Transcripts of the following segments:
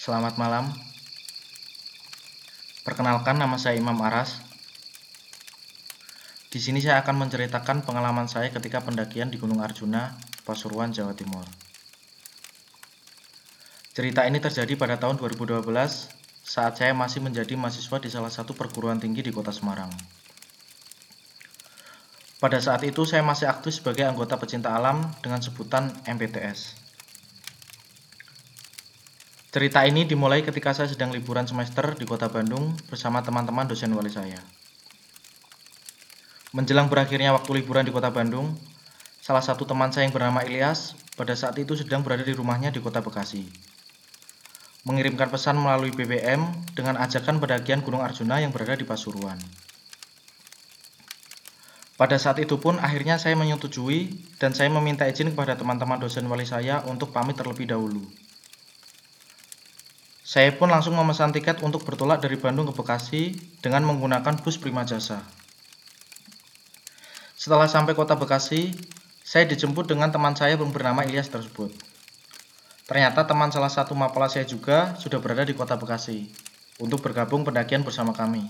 Selamat malam. Perkenalkan nama saya Imam Aras. Di sini saya akan menceritakan pengalaman saya ketika pendakian di Gunung Arjuna, Pasuruan, Jawa Timur. Cerita ini terjadi pada tahun 2012 saat saya masih menjadi mahasiswa di salah satu perguruan tinggi di Kota Semarang. Pada saat itu saya masih aktif sebagai anggota pecinta alam dengan sebutan MPTS. Cerita ini dimulai ketika saya sedang liburan semester di Kota Bandung bersama teman-teman dosen wali saya. Menjelang berakhirnya waktu liburan di Kota Bandung, salah satu teman saya yang bernama Ilyas pada saat itu sedang berada di rumahnya di Kota Bekasi. Mengirimkan pesan melalui BBM dengan ajakan pendakian Gunung Arjuna yang berada di Pasuruan. Pada saat itu pun akhirnya saya menyetujui dan saya meminta izin kepada teman-teman dosen wali saya untuk pamit terlebih dahulu. Saya pun langsung memesan tiket untuk bertolak dari Bandung ke Bekasi dengan menggunakan bus Prima Jasa. Setelah sampai kota Bekasi, saya dijemput dengan teman saya yang bernama Ilyas tersebut. Ternyata teman salah satu mapala saya juga sudah berada di kota Bekasi untuk bergabung pendakian bersama kami.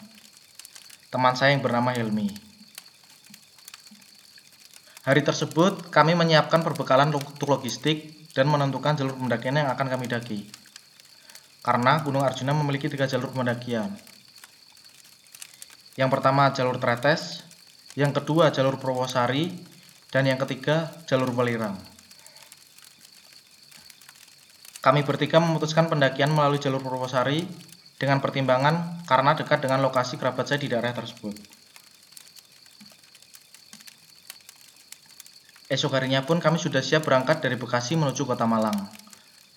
Teman saya yang bernama Helmi. Hari tersebut, kami menyiapkan perbekalan untuk logistik dan menentukan jalur pendakian yang akan kami daki. Karena Gunung Arjuna memiliki tiga jalur pendakian. Yang pertama jalur Tretes, yang kedua jalur Purwosari, dan yang ketiga jalur Welirang. Kami bertiga memutuskan pendakian melalui jalur Purwosari dengan pertimbangan karena dekat dengan lokasi kerabat saya di daerah tersebut. Esok harinya pun kami sudah siap berangkat dari Bekasi menuju Kota Malang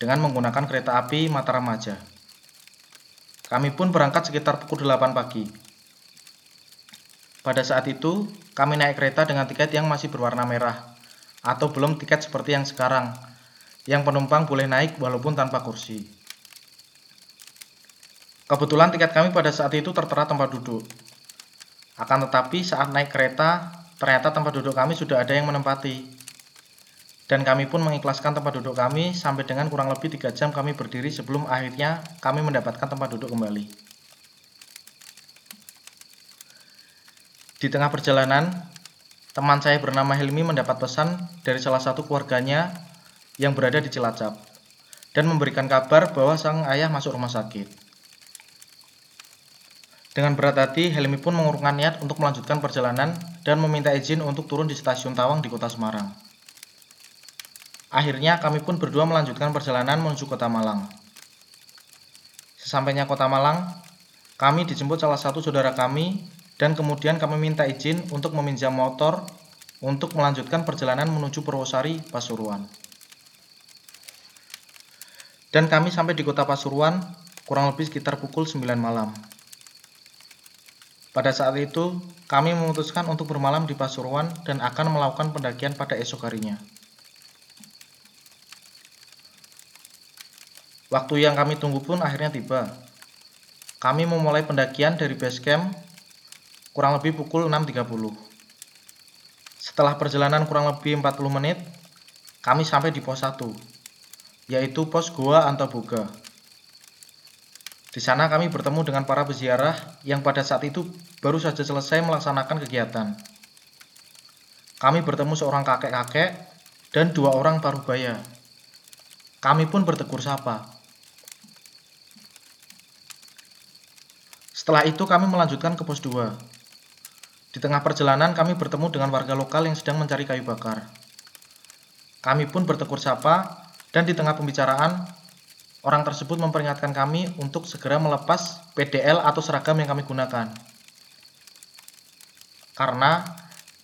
dengan menggunakan kereta api Mataram Maja. Kami pun berangkat sekitar pukul 8 pagi. Pada saat itu, kami naik kereta dengan tiket yang masih berwarna merah atau belum tiket seperti yang sekarang, yang penumpang boleh naik walaupun tanpa kursi. Kebetulan tiket kami pada saat itu tertera tempat duduk. Akan tetapi saat naik kereta, Ternyata tempat duduk kami sudah ada yang menempati. Dan kami pun mengikhlaskan tempat duduk kami sampai dengan kurang lebih 3 jam kami berdiri sebelum akhirnya kami mendapatkan tempat duduk kembali. Di tengah perjalanan, teman saya bernama Helmi mendapat pesan dari salah satu keluarganya yang berada di Cilacap dan memberikan kabar bahwa sang ayah masuk rumah sakit. Dengan berat hati, Helmi pun mengurungkan niat untuk melanjutkan perjalanan dan meminta izin untuk turun di stasiun Tawang di kota Semarang. Akhirnya kami pun berdua melanjutkan perjalanan menuju kota Malang. Sesampainya kota Malang, kami dijemput salah satu saudara kami dan kemudian kami minta izin untuk meminjam motor untuk melanjutkan perjalanan menuju Purwosari, Pasuruan. Dan kami sampai di kota Pasuruan kurang lebih sekitar pukul 9 malam. Pada saat itu, kami memutuskan untuk bermalam di Pasuruan dan akan melakukan pendakian pada esok harinya. Waktu yang kami tunggu pun akhirnya tiba. Kami memulai pendakian dari base camp kurang lebih pukul 6.30. Setelah perjalanan kurang lebih 40 menit, kami sampai di pos 1, yaitu pos Goa Antaboga. Di sana kami bertemu dengan para peziarah yang pada saat itu baru saja selesai melaksanakan kegiatan. Kami bertemu seorang kakek-kakek dan dua orang parubaya. Kami pun bertegur sapa. Setelah itu kami melanjutkan ke pos 2. Di tengah perjalanan kami bertemu dengan warga lokal yang sedang mencari kayu bakar. Kami pun bertegur sapa dan di tengah pembicaraan Orang tersebut memperingatkan kami untuk segera melepas PDL atau seragam yang kami gunakan. Karena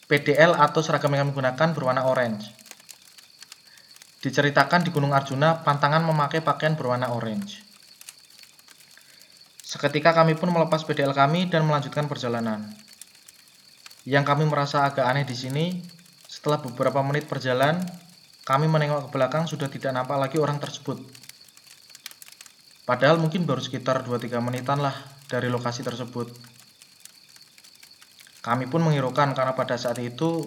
PDL atau seragam yang kami gunakan berwarna orange. Diceritakan di Gunung Arjuna, pantangan memakai pakaian berwarna orange. Seketika kami pun melepas PDL kami dan melanjutkan perjalanan. Yang kami merasa agak aneh di sini, setelah beberapa menit perjalanan, kami menengok ke belakang sudah tidak nampak lagi orang tersebut. Padahal mungkin baru sekitar 2-3 menitan lah dari lokasi tersebut. Kami pun menghiraukan karena pada saat itu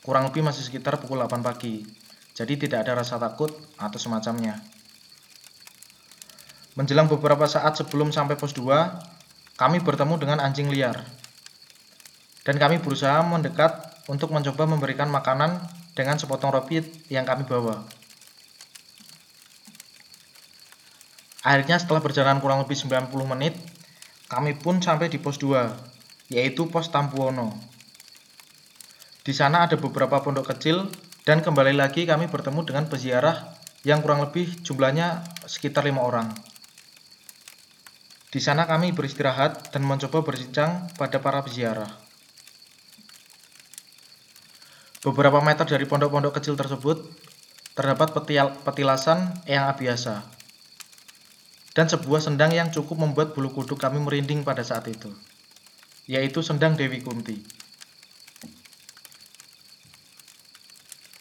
kurang lebih masih sekitar pukul 8 pagi. Jadi tidak ada rasa takut atau semacamnya. Menjelang beberapa saat sebelum sampai pos 2, kami bertemu dengan anjing liar. Dan kami berusaha mendekat untuk mencoba memberikan makanan dengan sepotong roti yang kami bawa. Akhirnya setelah berjalan kurang lebih 90 menit, kami pun sampai di pos 2, yaitu pos Tampuono. Di sana ada beberapa pondok kecil dan kembali lagi kami bertemu dengan peziarah yang kurang lebih jumlahnya sekitar lima orang. Di sana kami beristirahat dan mencoba berbincang pada para peziarah. Beberapa meter dari pondok-pondok kecil tersebut terdapat petilasan yang biasa dan sebuah sendang yang cukup membuat bulu kuduk kami merinding pada saat itu, yaitu sendang Dewi Kunti.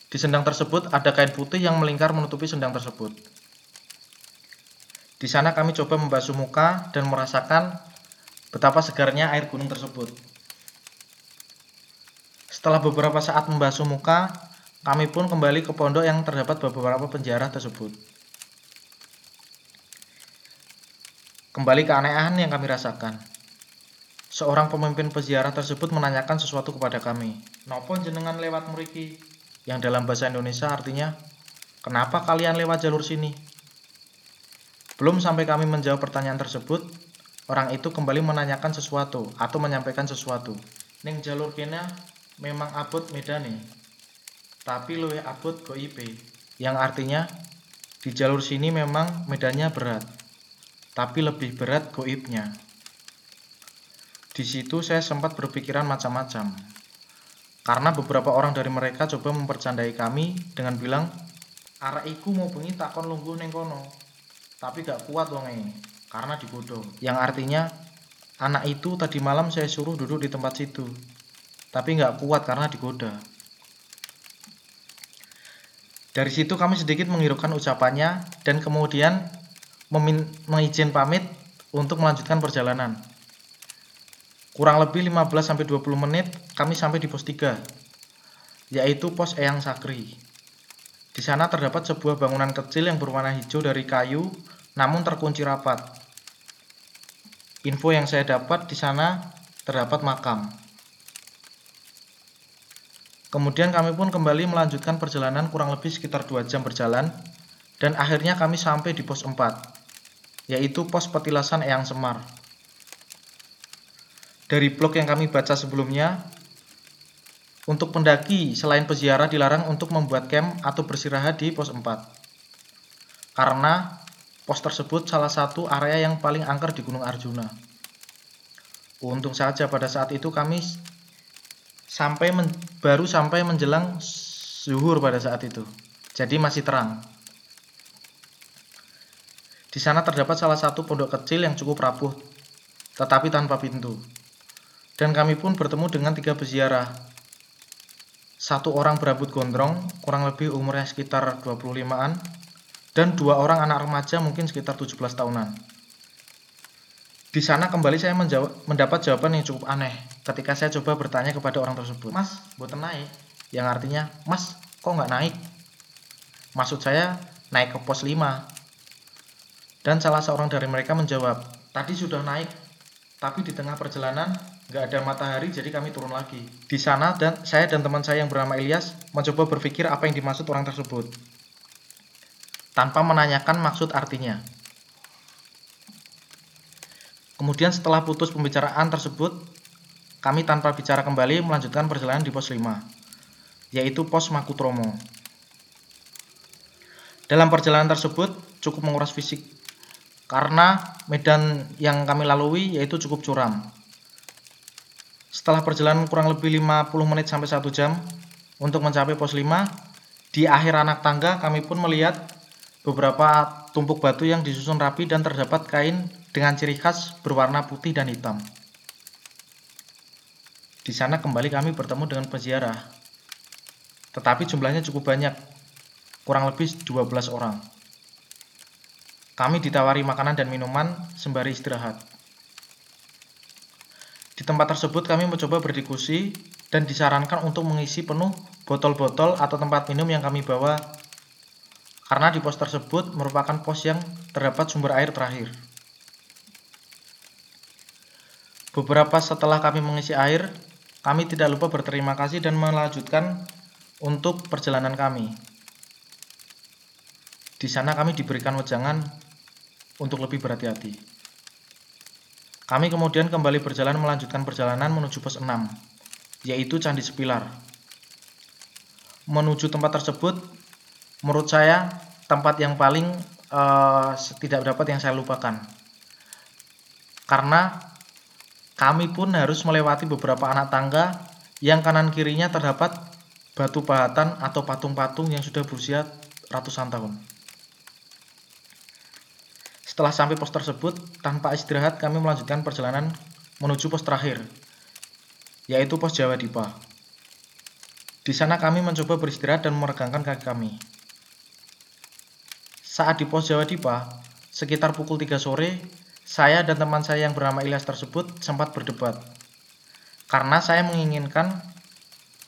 Di sendang tersebut ada kain putih yang melingkar menutupi sendang tersebut. Di sana kami coba membasuh muka dan merasakan betapa segarnya air gunung tersebut. Setelah beberapa saat membasuh muka, kami pun kembali ke pondok yang terdapat beberapa penjara tersebut. Kembali ke keanehan yang kami rasakan. Seorang pemimpin peziarah tersebut menanyakan sesuatu kepada kami. Nopo jenengan lewat muriki? yang dalam bahasa Indonesia artinya kenapa kalian lewat jalur sini? Belum sampai kami menjawab pertanyaan tersebut, orang itu kembali menanyakan sesuatu atau menyampaikan sesuatu. Ning jalur kena memang abot medane, tapi luwih abot IP, yang artinya di jalur sini memang medannya berat, tapi lebih berat goibnya. Di situ saya sempat berpikiran macam-macam. Karena beberapa orang dari mereka coba mempercandai kami dengan bilang, arek iku mau bengi takon lungguh neng kono. Tapi gak kuat wonge karena dibodoh. Yang artinya anak itu tadi malam saya suruh duduk di tempat situ. Tapi gak kuat karena digoda. Dari situ kami sedikit menghiraukan ucapannya dan kemudian mengizin pamit untuk melanjutkan perjalanan. Kurang lebih 15-20 menit kami sampai di pos 3, yaitu pos Eyang Sakri. Di sana terdapat sebuah bangunan kecil yang berwarna hijau dari kayu, namun terkunci rapat. Info yang saya dapat di sana terdapat makam. Kemudian kami pun kembali melanjutkan perjalanan kurang lebih sekitar 2 jam berjalan, dan akhirnya kami sampai di pos 4, yaitu pos petilasan Eyang Semar. Dari blog yang kami baca sebelumnya, untuk pendaki selain peziarah dilarang untuk membuat camp atau bersirahat di pos 4. Karena pos tersebut salah satu area yang paling angker di Gunung Arjuna. Untung saja pada saat itu kami sampai men, baru sampai menjelang zuhur pada saat itu. Jadi masih terang. Di sana terdapat salah satu pondok kecil yang cukup rapuh, tetapi tanpa pintu dan kami pun bertemu dengan tiga peziarah. Satu orang berambut gondrong, kurang lebih umurnya sekitar 25-an, dan dua orang anak remaja mungkin sekitar 17 tahunan. Di sana kembali saya menjawab, mendapat jawaban yang cukup aneh ketika saya coba bertanya kepada orang tersebut. Mas, buat naik? Yang artinya, Mas, kok nggak naik? Maksud saya, naik ke pos 5. Dan salah seorang dari mereka menjawab, tadi sudah naik, tapi di tengah perjalanan nggak ada matahari jadi kami turun lagi. Di sana dan saya dan teman saya yang bernama Ilyas mencoba berpikir apa yang dimaksud orang tersebut tanpa menanyakan maksud artinya. Kemudian setelah putus pembicaraan tersebut, kami tanpa bicara kembali melanjutkan perjalanan di pos 5, yaitu pos Makutromo. Dalam perjalanan tersebut cukup menguras fisik karena medan yang kami lalui yaitu cukup curam. Setelah perjalanan kurang lebih 50 menit sampai 1 jam untuk mencapai pos 5, di akhir anak tangga kami pun melihat beberapa tumpuk batu yang disusun rapi dan terdapat kain dengan ciri khas berwarna putih dan hitam. Di sana kembali kami bertemu dengan peziarah. Tetapi jumlahnya cukup banyak, kurang lebih 12 orang. Kami ditawari makanan dan minuman sembari istirahat. Di tempat tersebut kami mencoba berdiskusi dan disarankan untuk mengisi penuh botol-botol atau tempat minum yang kami bawa karena di pos tersebut merupakan pos yang terdapat sumber air terakhir. Beberapa setelah kami mengisi air, kami tidak lupa berterima kasih dan melanjutkan untuk perjalanan kami. Di sana kami diberikan wejangan untuk lebih berhati-hati. Kami kemudian kembali berjalan melanjutkan perjalanan menuju pos 6, yaitu Candi Sepilar. Menuju tempat tersebut, menurut saya tempat yang paling uh, tidak dapat yang saya lupakan karena kami pun harus melewati beberapa anak tangga yang kanan kirinya terdapat batu bahatan atau patung-patung yang sudah berusia ratusan tahun. Setelah sampai pos tersebut, tanpa istirahat kami melanjutkan perjalanan menuju pos terakhir, yaitu pos Jawa Dipa. Di sana kami mencoba beristirahat dan meregangkan kaki kami. Saat di pos Jawa Dipa, sekitar pukul 3 sore, saya dan teman saya yang bernama Ilyas tersebut sempat berdebat. Karena saya menginginkan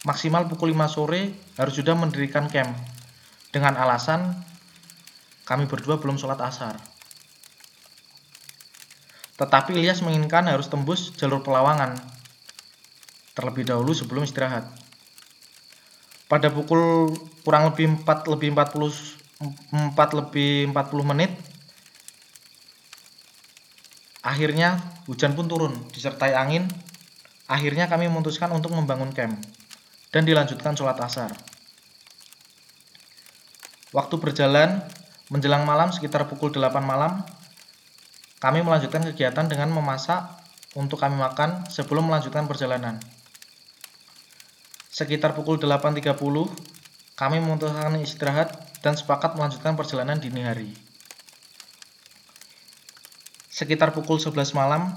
maksimal pukul 5 sore harus sudah mendirikan camp. Dengan alasan kami berdua belum sholat asar. Tetapi Ilyas menginginkan harus tembus jalur pelawangan terlebih dahulu sebelum istirahat. Pada pukul kurang lebih 4 lebih 40 4 lebih 40 menit akhirnya hujan pun turun disertai angin akhirnya kami memutuskan untuk membangun camp dan dilanjutkan sholat asar waktu berjalan menjelang malam sekitar pukul 8 malam kami melanjutkan kegiatan dengan memasak untuk kami makan sebelum melanjutkan perjalanan sekitar pukul 8.30 kami memutuskan istirahat dan sepakat melanjutkan perjalanan dini hari. Sekitar pukul 11 malam,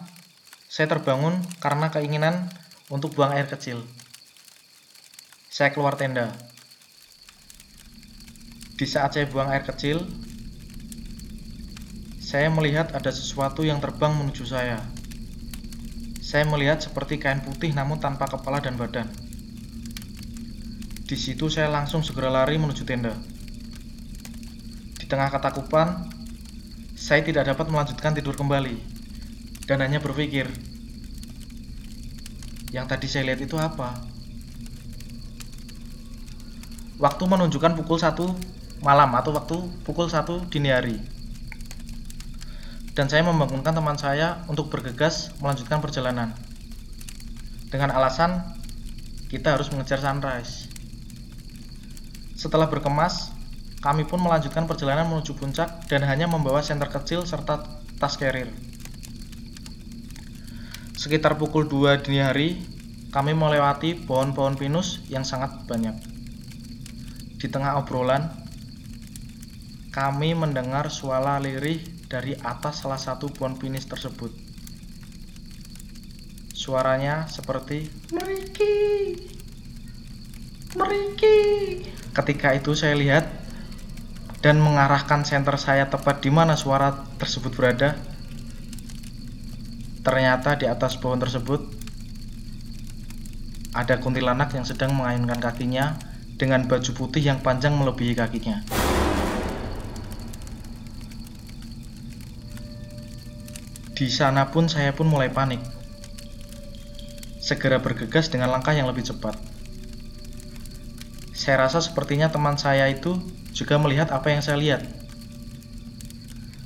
saya terbangun karena keinginan untuk buang air kecil. Saya keluar tenda. Di saat saya buang air kecil, saya melihat ada sesuatu yang terbang menuju saya. Saya melihat seperti kain putih namun tanpa kepala dan badan. Di situ saya langsung segera lari menuju tenda. Di tengah ketakupan, saya tidak dapat melanjutkan tidur kembali dan hanya berpikir, yang tadi saya lihat itu apa? Waktu menunjukkan pukul 1 malam atau waktu pukul 1 dini hari. Dan saya membangunkan teman saya untuk bergegas melanjutkan perjalanan. Dengan alasan kita harus mengejar sunrise. Setelah berkemas, kami pun melanjutkan perjalanan menuju puncak dan hanya membawa senter kecil serta tas carrier. Sekitar pukul 2 dini hari, kami melewati pohon-pohon pinus yang sangat banyak. Di tengah obrolan, kami mendengar suara lirih dari atas salah satu pohon pinus tersebut. Suaranya seperti Meriki, Meriki. Ketika itu saya lihat dan mengarahkan senter saya tepat di mana suara tersebut berada. Ternyata di atas pohon tersebut ada kuntilanak yang sedang mengayunkan kakinya dengan baju putih yang panjang melebihi kakinya. Di sana pun saya pun mulai panik. Segera bergegas dengan langkah yang lebih cepat. Saya rasa sepertinya teman saya itu juga melihat apa yang saya lihat.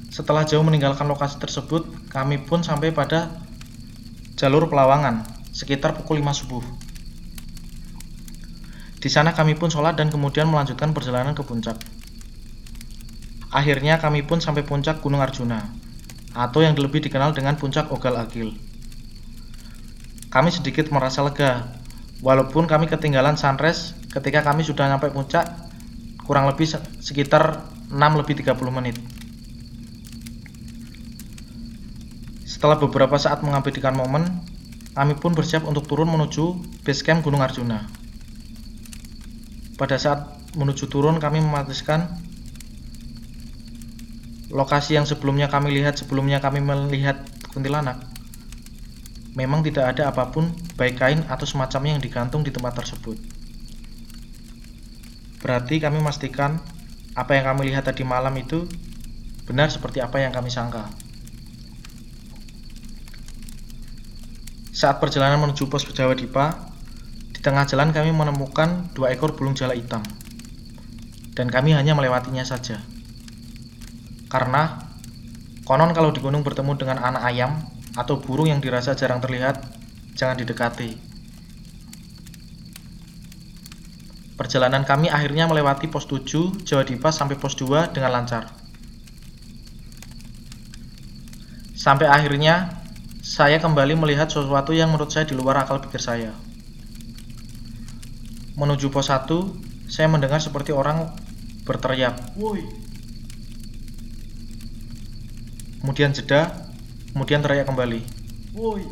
Setelah jauh meninggalkan lokasi tersebut, kami pun sampai pada jalur pelawangan sekitar pukul 5 subuh. Di sana kami pun sholat dan kemudian melanjutkan perjalanan ke puncak. Akhirnya kami pun sampai puncak Gunung Arjuna, atau yang lebih dikenal dengan puncak Ogal Agil. Kami sedikit merasa lega, walaupun kami ketinggalan sunrise ketika kami sudah sampai puncak kurang lebih sekitar 6 lebih 30 menit. Setelah beberapa saat mengabadikan momen, kami pun bersiap untuk turun menuju base camp Gunung Arjuna. Pada saat menuju turun kami memastikan lokasi yang sebelumnya kami lihat sebelumnya kami melihat kuntilanak memang tidak ada apa pun baik kain atau semacamnya yang digantung di tempat tersebut. Berarti kami memastikan apa yang kami lihat tadi malam itu benar seperti apa yang kami sangka. Saat perjalanan menuju pos Jawa Dipa, di tengah jalan kami menemukan dua ekor burung jala hitam. Dan kami hanya melewatinya saja. Karena konon kalau di gunung bertemu dengan anak ayam atau burung yang dirasa jarang terlihat, jangan didekati. Perjalanan kami akhirnya melewati pos 7 Jawa Dipa sampai pos 2 dengan lancar. Sampai akhirnya saya kembali melihat sesuatu yang menurut saya di luar akal pikir saya. Menuju pos 1, saya mendengar seperti orang berteriak, "Woi!" Kemudian jeda, kemudian teriak kembali, "Woi!"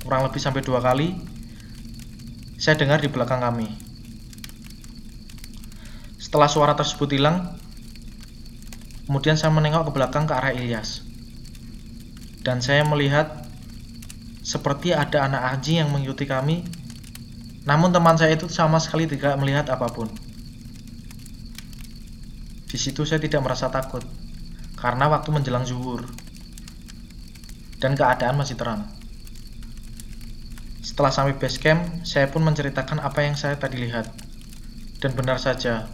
Kurang lebih sampai dua kali, saya dengar di belakang kami. Setelah suara tersebut hilang, kemudian saya menengok ke belakang ke arah Ilyas dan saya melihat seperti ada anak anjing yang mengikuti kami namun teman saya itu sama sekali tidak melihat apa pun di situ saya tidak merasa takut karena waktu menjelang zuhur. Dan keadaan masih terang. Setelah sampai base camp saya pun menceritakan apa yang saya tadi lihat. Dan benar saja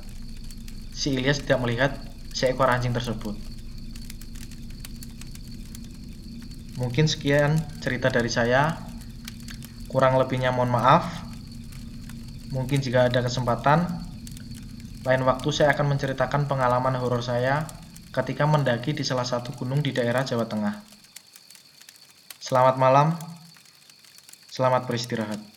si Ilyas tidak melihat seekor anjing tersebut. Mungkin sekian cerita dari saya. Kurang lebihnya mohon maaf. Mungkin jika ada kesempatan, lain waktu saya akan menceritakan pengalaman horor saya ketika mendaki di salah satu gunung di daerah Jawa Tengah. Selamat malam. Selamat beristirahat.